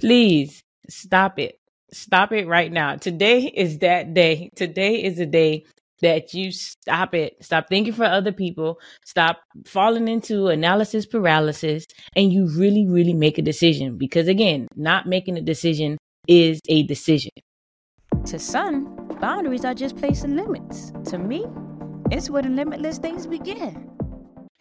Please stop it. Stop it right now. Today is that day. Today is the day that you stop it. Stop thinking for other people. Stop falling into analysis paralysis and you really, really make a decision. Because again, not making a decision is a decision. To some, boundaries are just placing limits. To me, it's where the limitless things begin.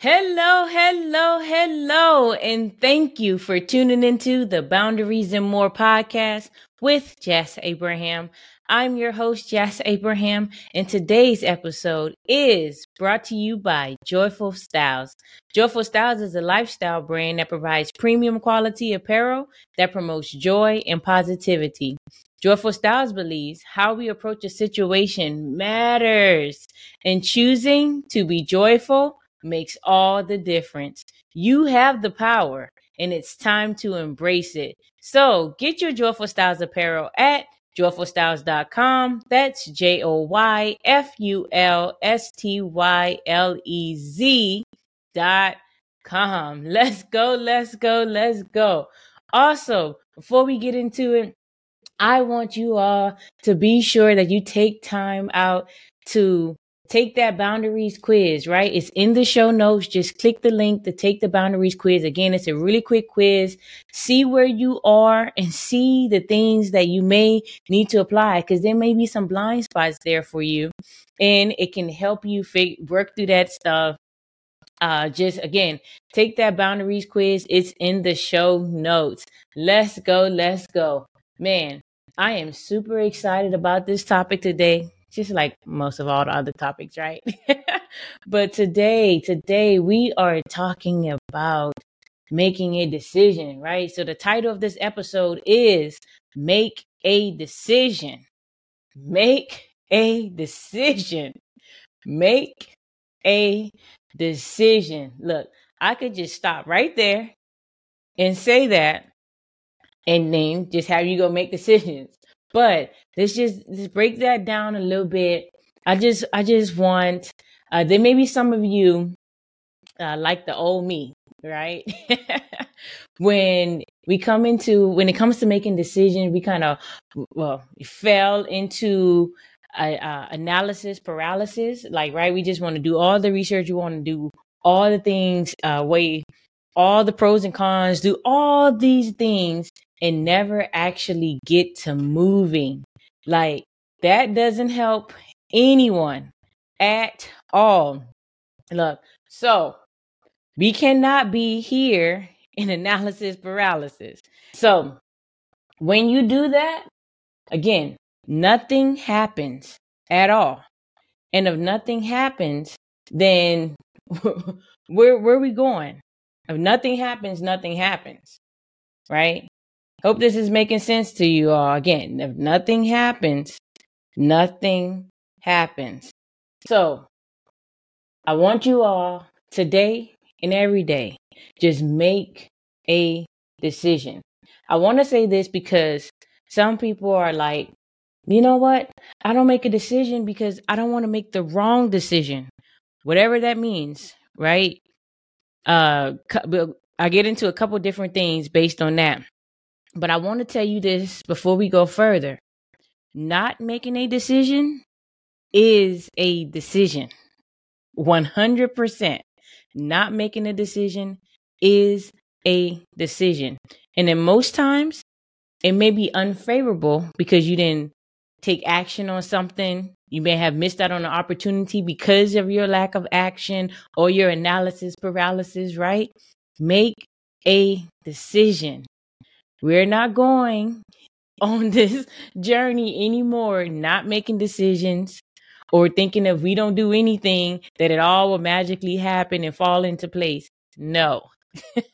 Hello, hello, hello, and thank you for tuning into the Boundaries and More podcast with Jas Abraham. I'm your host, Jas Abraham, and today's episode is brought to you by Joyful Stylez. Joyful Stylez is a lifestyle brand that provides premium quality apparel that promotes joy and positivity. Joyful Stylez believes how we approach a situation matters, and choosing to be joyful makes all the difference. You have the power, and it's time to embrace it. So get your Joyful Stylez apparel at joyfulstylez.com. That's J O Y F U L S T Y L E Z dot com. Let's go, let's go, let's go. Also, before we get into it, I want you all to be sure that you take time out to take that boundaries quiz, right? It's in the show notes. Just click the link to take the boundaries quiz. Again, it's a really quick quiz. See where you are and see the things that you may need to apply because there may be some blind spots there for you and it can help you fig- work through that stuff. Uh, just again, take that boundaries quiz. It's in the show notes. Let's go. Let's go. Man, I am super excited about this topic today just like most of all the other topics, right? but today, today we are talking about making a decision, right? So the title of this episode is Make a Decision. Make a decision. Make a decision. Look, I could just stop right there and say that and then just have you go make decisions. But let's just just break that down a little bit. I just I just want uh, there may be some of you uh, like the old me, right? when we come into when it comes to making decisions, we kind of well we fell into uh, uh, analysis paralysis. Like right, we just want to do all the research, we want to do all the things, uh, weigh all the pros and cons, do all these things, and never actually get to moving. Like that doesn't help anyone at all. Look, so we cannot be here in analysis paralysis. So when you do that, again, nothing happens at all. And if nothing happens, then where where are we going? If nothing happens, nothing happens. Right? Hope this is making sense to you all. Again, if nothing happens, nothing happens. So, I want you all today and every day just make a decision. I want to say this because some people are like, you know what? I don't make a decision because I don't want to make the wrong decision. Whatever that means, right? Uh I get into a couple different things based on that. But I want to tell you this before we go further. Not making a decision is a decision. 100%. Not making a decision is a decision. And then most times it may be unfavorable because you didn't take action on something. You may have missed out on an opportunity because of your lack of action or your analysis paralysis, right? Make a decision. We're not going on this journey anymore, not making decisions or thinking if we don't do anything that it all will magically happen and fall into place. No.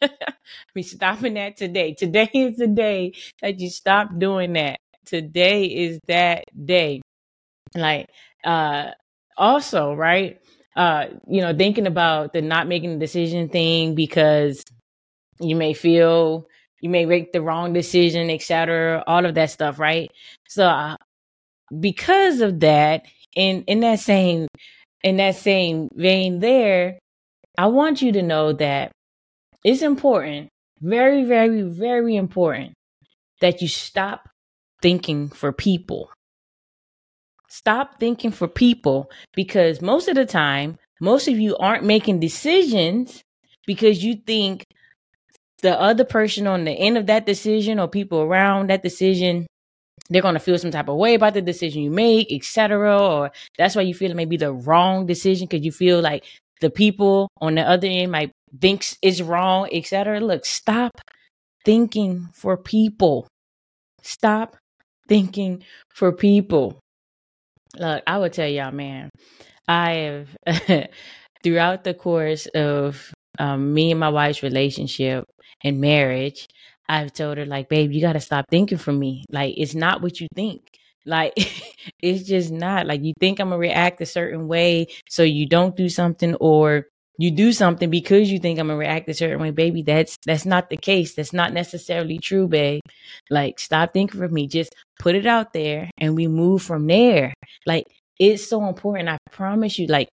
we stopping that today. Today is the day that you stop doing that. Today is that day. Like uh also, right? Uh, you know, thinking about the not making a decision thing because you may feel you may make the wrong decision, etc. All of that stuff, right? So uh, because of that, in in that same in that same vein, there, I want you to know that it's important, very, very, very important that you stop thinking for people. Stop thinking for people because most of the time, most of you aren't making decisions because you think the other person on the end of that decision or people around that decision they're going to feel some type of way about the decision you make etc or that's why you feel it may be the wrong decision because you feel like the people on the other end might thinks it's wrong etc look stop thinking for people. Stop thinking for people. Look i will tell y'all man i have throughout the course of um, me and my wife's relationship and marriage, I've told her like, babe, you got to stop thinking for me. Like, it's not what you think. Like, it's just not like you think I'm gonna react a certain way, so you don't do something, or you do something because you think I'm gonna react a certain way, baby. That's that's not the case. That's not necessarily true, babe. Like, stop thinking for me. Just put it out there, and we move from there. Like, it's so important. I promise you. Like,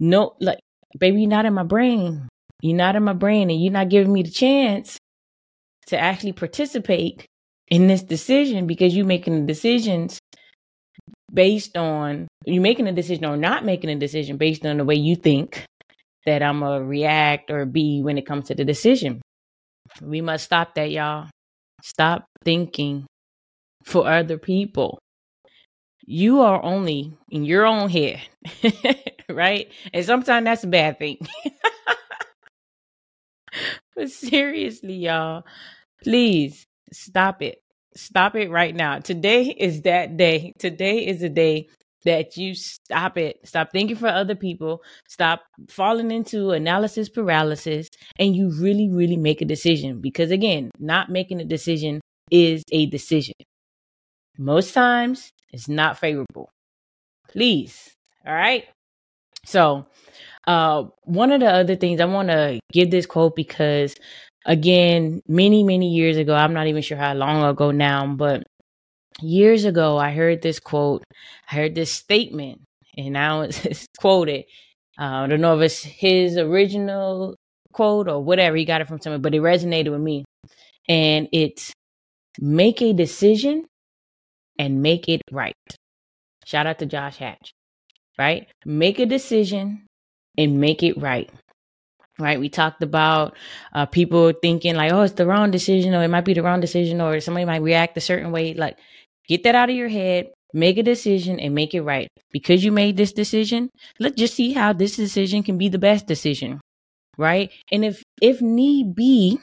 no, like, baby, you're not in my brain. You're not in my brain and you're not giving me the chance to actually participate in this decision because you're making the decisions based on you're making a decision or not making a decision based on the way you think that I'm a react or be when it comes to the decision. We must stop that, y'all. Stop thinking for other people. You are only in your own head, right? And sometimes that's a bad thing. but seriously, y'all, please stop it. Stop it right now. Today is that day. Today is the day that you stop it. Stop thinking for other people. Stop falling into analysis paralysis and you really, really make a decision. Because again, not making a decision is a decision. Most times it's not favorable. Please. All right. So uh, one of the other things I want to give this quote because, again, many, many years ago, I'm not even sure how long ago now, but years ago, I heard this quote, I heard this statement, and now it's, quoted. Uh, I don't know if it's his original quote or whatever, he got it from somewhere, but it resonated with me. And it's make a decision and make it right. Shout out to Josh Hatch, right? Make a decision and make it right. Right. We talked about uh, people thinking like, oh, it's the wrong decision, or it might be the wrong decision, or somebody might react a certain way. Like, get that out of your head, make a decision, and make it right. Because you made this decision, let's just see how this decision can be the best decision. Right. And if if need be,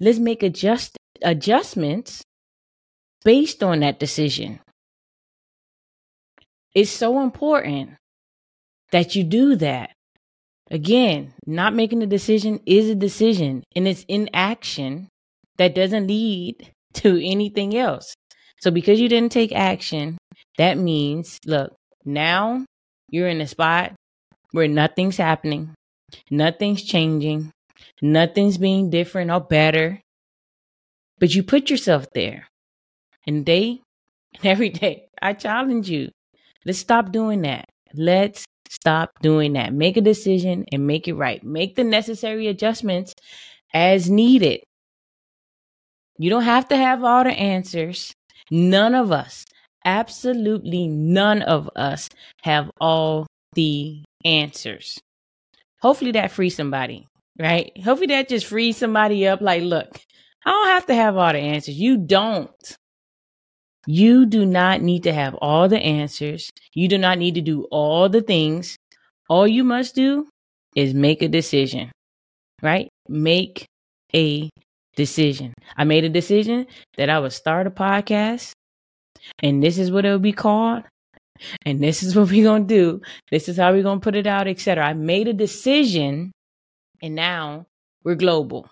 let's make adjust adjustments based on that decision. It's so important that you do that. Again, not making a decision is a decision and it's inaction that doesn't lead to anything else. So because you didn't take action, that means, look, now you're in a spot where nothing's happening, nothing's changing, nothing's being different or better. But you put yourself there. And day and every day, I challenge you. Let's stop doing that. Let's Stop doing that. Make a decision and make it right. Make the necessary adjustments as needed. You don't have to have all the answers. None of us, absolutely none of us, have all the answers. Hopefully that frees somebody, right? Hopefully that just frees somebody up. Like, look, I don't have to have all the answers. You don't. You do not need to have all the answers. You do not need to do all the things. All you must do is make a decision, right? Make a decision. I made a decision that I would start a podcast and this is what it would be called. And this is what we're going to do. This is how we're going to put it out, etc. I made a decision and now we're global,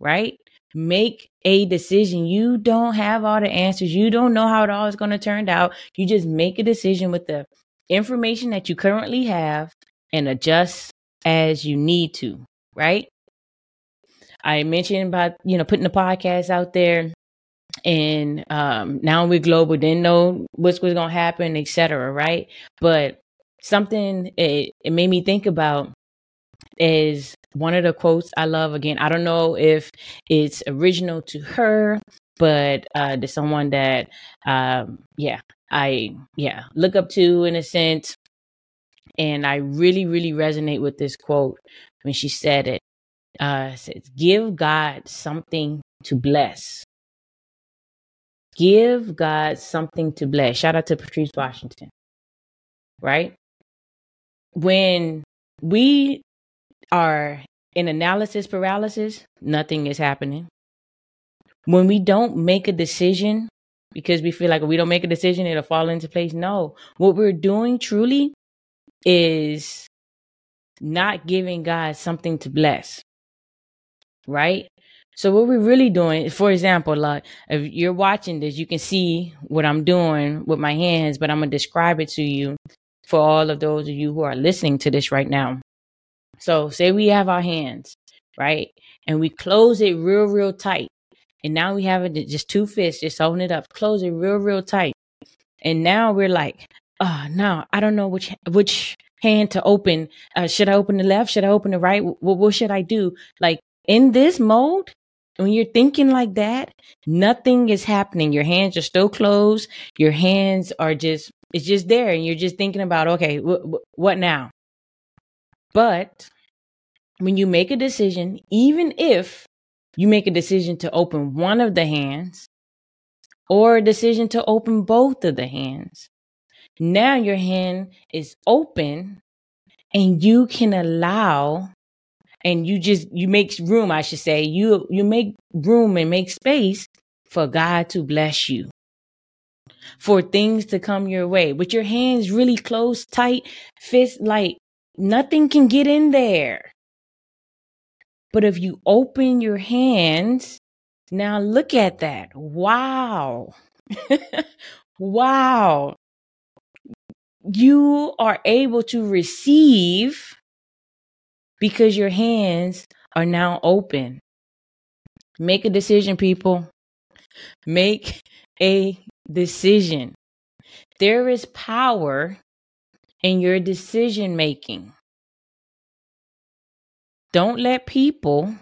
right? Make a decision. You don't have all the answers. You don't know how it all is going to turn out. You just make a decision with the information that you currently have and adjust as you need to, right? I mentioned about, you know, putting the podcast out there and um now we're global, didn't know what's was gonna happen, etc. Right. But something it, it made me think about is one of the quotes I love. Again, I don't know if it's original to her but uh, to someone that, um, yeah, I yeah look up to in a sense, and I really really resonate with this quote when she said it. Uh, says, "Give God something to bless." Give God something to bless. Shout out to Patrice Washington. Right? When we are in analysis paralysis, nothing is happening. When we don't make a decision because we feel like we don't make a decision, it'll fall into place. No, what we're doing truly is not giving God something to bless. Right? So what we're really doing, for example, like if you're watching this, you can see what I'm doing with my hands, but I'm gonna describe it to you for all of those of you who are listening to this right now. So say we have our hands, right? And we close it real, real tight. And now we have it just two fists, just holding it up, close it real, real tight. And now we're like, oh no, I don't know which which hand to open. Uh, should I open the left? Should I open the right? What, what should I do? Like in this mode, when you're thinking like that, nothing is happening. Your hands are still closed. Your hands are just, it's just there. And you're just thinking about, okay, wh- wh- what now? But when you make a decision, even if you make a decision to open one of the hands or a decision to open both of the hands, now your hand is open and you can allow and you just you make room i should say you you make room and make space for god to bless you for things to come your way. With your hands really closed tight fist like nothing can get in there but if you open your hands now look at that wow wow you are able to receive because your hands are now open. Make a decision, people. Make a decision. There is power in your decision making. Don't let people,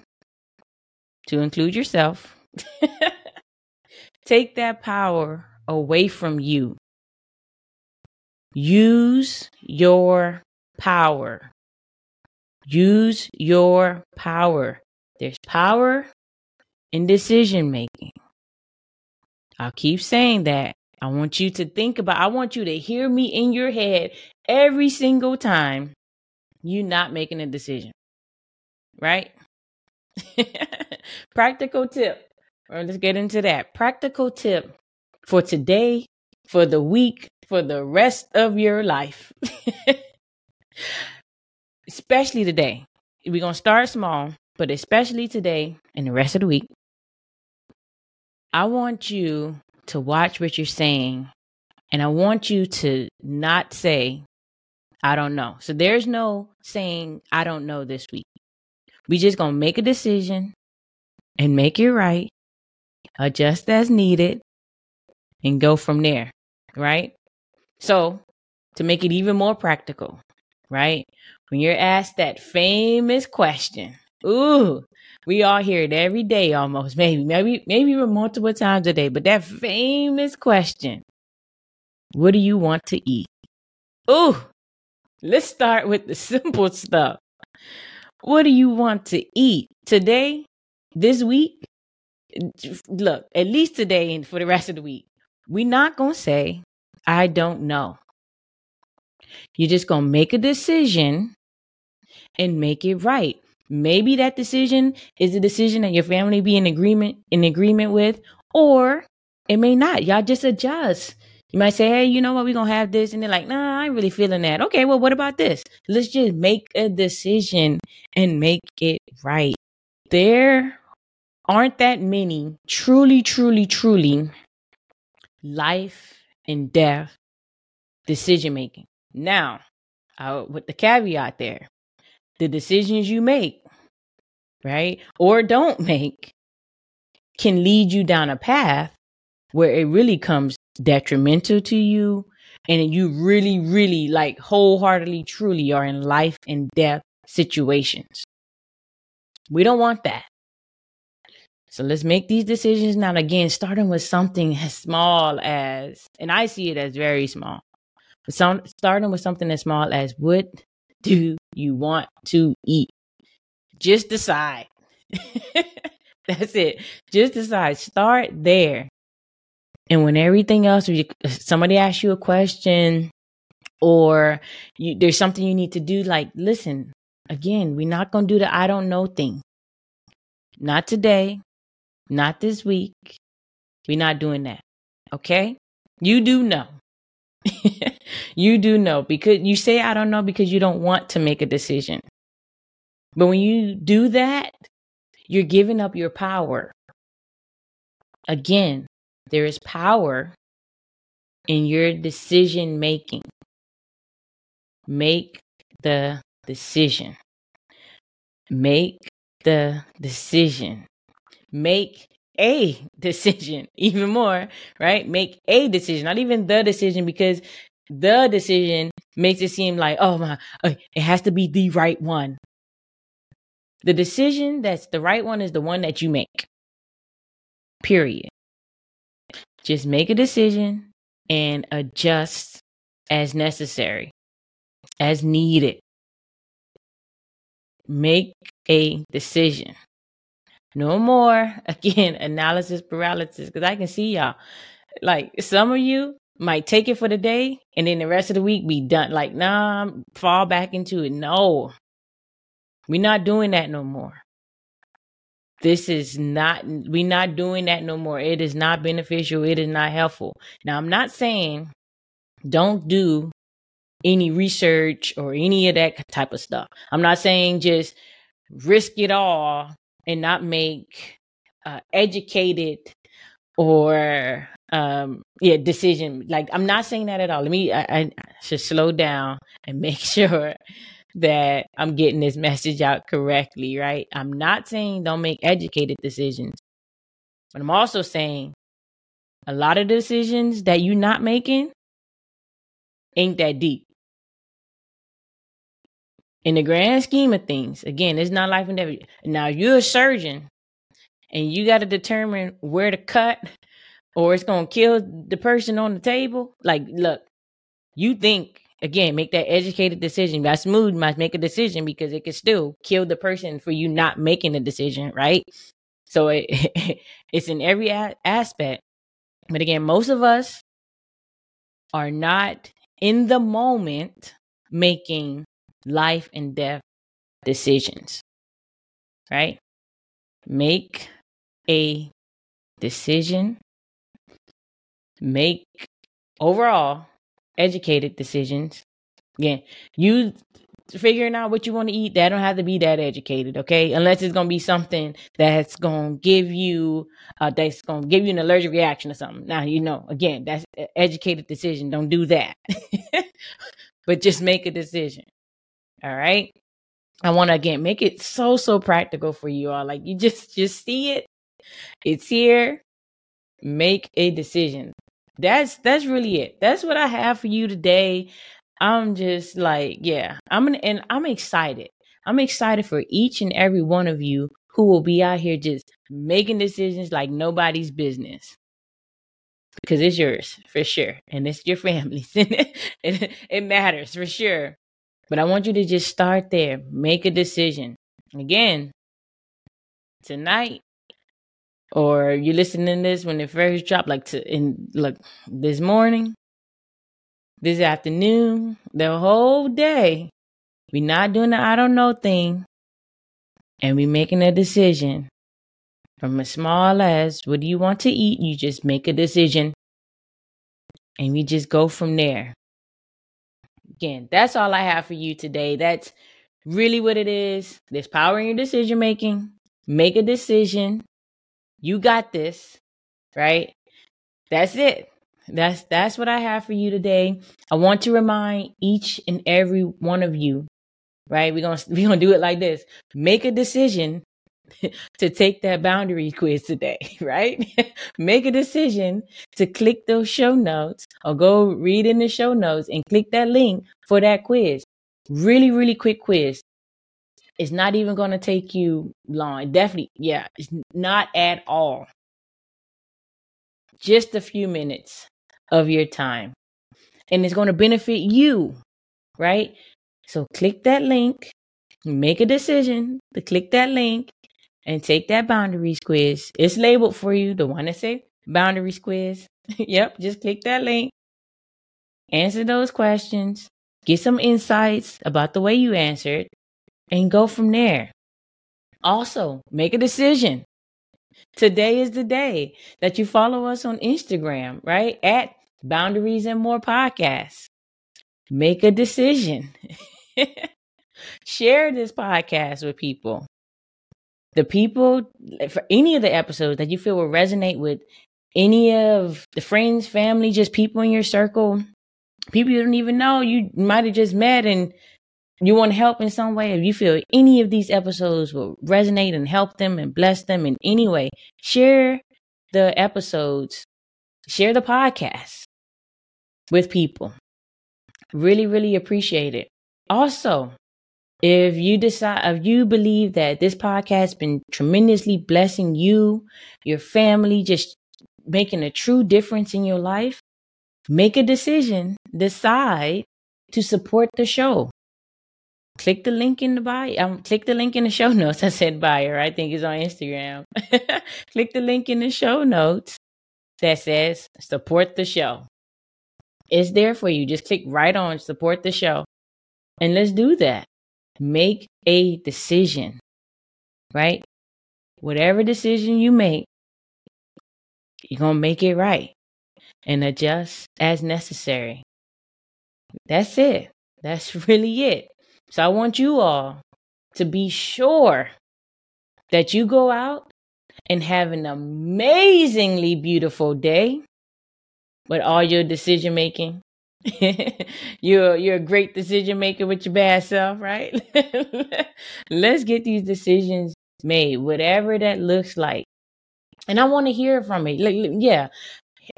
to include yourself, take that power away from you. Use your power. Use your power. There's power in decision making. I'll keep saying that. I want you to think about, I want you to hear me in your head every single time you're not making a decision. Right? Practical tip. Let's get into that. Practical tip for today, for the week, for the rest of your life. especially today. We're going to start small, but especially today and the rest of the week. I want you to watch what you're saying and I want you to not say, I don't know. So there's no saying, I don't know this week. We just going to make a decision and make it right, adjust as needed, and go from there. Right? So to make it even more practical, right? When you're asked that famous question, ooh, we all hear it every day almost, maybe, maybe, maybe even multiple times a day, but that famous question, what do you want to eat? Ooh, let's start with the simple stuff. What do you want to eat today, this week? Look, at least today and for the rest of the week, we're not going to say, I don't know. You're just going to make a decision and make it right. Maybe that decision is a decision that your family be in agreement in agreement with, or it may not. Y'all just adjust. You might say, hey, you know what, we're gonna have this, and they're like, nah, I ain't really feeling that. Okay, well, what about this? Let's just make a decision and make it right. There aren't that many truly, truly, truly life and death decision making. Now, uh, with the caveat there, the decisions you make, right, or don't make, can lead you down a path where it really comes detrimental to you and you really, really like wholeheartedly, truly are in life and death situations. We don't want that. So let's make these decisions now. Again, starting with something as small as, and I see it as very small. Some, starting with something as small as what do you want to eat? Just decide. That's it. Just decide. Start there. And when everything else, if somebody asks you a question or you, there's something you need to do, like, listen, again, we're not going to do the I don't know thing. Not today. Not this week. We're not doing that. Okay? You do know. you do know because you say I don't know because you don't want to make a decision. But when you do that, you're giving up your power. Again, there is power in your decision making. Make the decision. Make the decision. Make a decision, even more, right? Make a decision, not even the decision, because the decision makes it seem like, oh my, uh, it has to be the right one. The decision that's the right one is the one that you make. Period. Just make a decision and adjust as necessary, as needed. Make a decision. No more, again, analysis paralysis, because I can see y'all. Like some of you might take it for the day and then the rest of the week be done. Like, nah, fall back into it. No, we're not doing that no more. This is not, we're not doing that no more. It is not beneficial. It is not helpful. Now, I'm not saying don't do any research or any of that type of stuff. I'm not saying just risk it all and not make uh, educated or um yeah decision like i'm not saying that at all let me I, I should slow down and make sure that i'm getting this message out correctly right i'm not saying don't make educated decisions but i'm also saying a lot of decisions that you're not making ain't that deep in the grand scheme of things again it's not life and death now you're a surgeon and you got to determine where to cut or it's going to kill the person on the table. Like, look, you think again, make that educated decision. That smooth must make a decision because it could still kill the person for you not making a decision, right? So it, it's in every a- aspect. But again, most of us are not in the moment making life and death decisions, right? Make a decision make overall educated decisions. Again, you figuring out what you want to eat, that don't have to be that educated, okay? Unless it's gonna be something that's gonna give you uh that's gonna give you an allergic reaction or something. Now you know, again, that's educated decision. Don't do that. but just make a decision. All right. I want to again make it so so practical for you all. Like you just just see it. It's here. Make a decision that's that's really it. That's what I have for you today. I'm just like, yeah, I'm an, and I'm excited. I'm excited for each and every one of you who will be out here just making decisions like nobody's business. Because it's yours for sure. And it's your family's. it, it matters for sure. But I want you to just start there. Make a decision. Again, tonight or you listening to this when it first dropped, like to in like this morning, this afternoon, the whole day, we not doing the I don't know thing, and we making a decision from as small as what do you want to eat. You just make a decision, and we just go from there. Again, that's all I have for you today. That's really what it is. There's power in your decision making. Make a decision you got this, right? That's it. That's that's what I have for you today. I want to remind each and every one of you, right? We're gonna we're gonna do it like this. Make a decision to take that boundary quiz today, right? Make a decision to click those show notes or go read in the show notes and click that link for that quiz. Really, really quick quiz. It's not even going to take you long. Definitely, yeah, it's not at all. Just a few minutes of your time. And it's going to benefit you, right? So click that link, make a decision to click that link and take that boundaries quiz. It's labeled for you, the one that say boundaries quiz. yep, just click that link, answer those questions, get some insights about the way you answered, and go from there. Also, make a decision. Today is the day that you follow us on Instagram, right? At Boundaries and More Podcast. Make a decision. Share this podcast with people. The people for any of the episodes that you feel will resonate with any of the friends, family, just people in your circle, people you don't even know, you might have just met and you want to help in some way, if you feel any of these episodes will resonate and help them and bless them in any way, share the episodes, share the podcast with people. Really, really appreciate it. Also, if you decide, if you believe that this podcast has been tremendously blessing you, your family, just making a true difference in your life, make a decision, decide to support the show click the link in the bio. Um, click the link in the show notes. I said buyer. I think it's on Instagram. click the link in the show notes that says support the show. It's there for you. Just click right on support the show. And let's do that. Make a decision, right? Whatever decision you make, you're going to make it right and adjust as necessary. That's it. That's really it. So I want you all to be sure that you go out and have an amazingly beautiful day with all your decision making. you're you're a great decision maker with your bad self, right? Let's get these decisions made, whatever that looks like. And I want to hear from you. Like, yeah,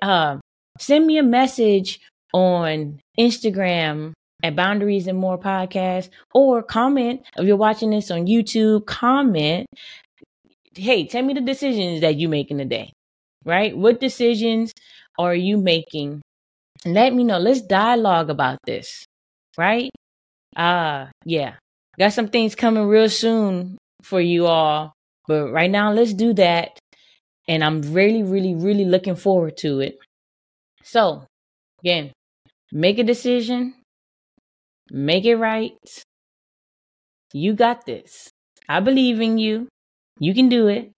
uh, send me a message on Instagram at Boundaries and More podcast or comment if you're watching this on YouTube, comment. Hey, tell me the decisions that you make in the day, right? What decisions are you making? Let me know. Let's dialogue about this, right? Ah, uh, yeah. Got some things coming real soon for you all. But right now, let's do that. And I'm really, really, really looking forward to it. So, again, make a decision, Make it right. You got this. I believe in you. You can do it.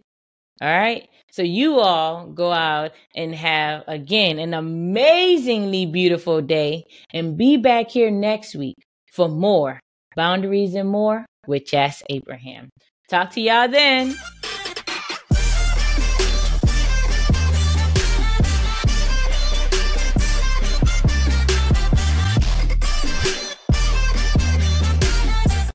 All right. So you all go out and have again an amazingly beautiful day and be back here next week for more boundaries and more with Jas Abraham. Talk to y'all then.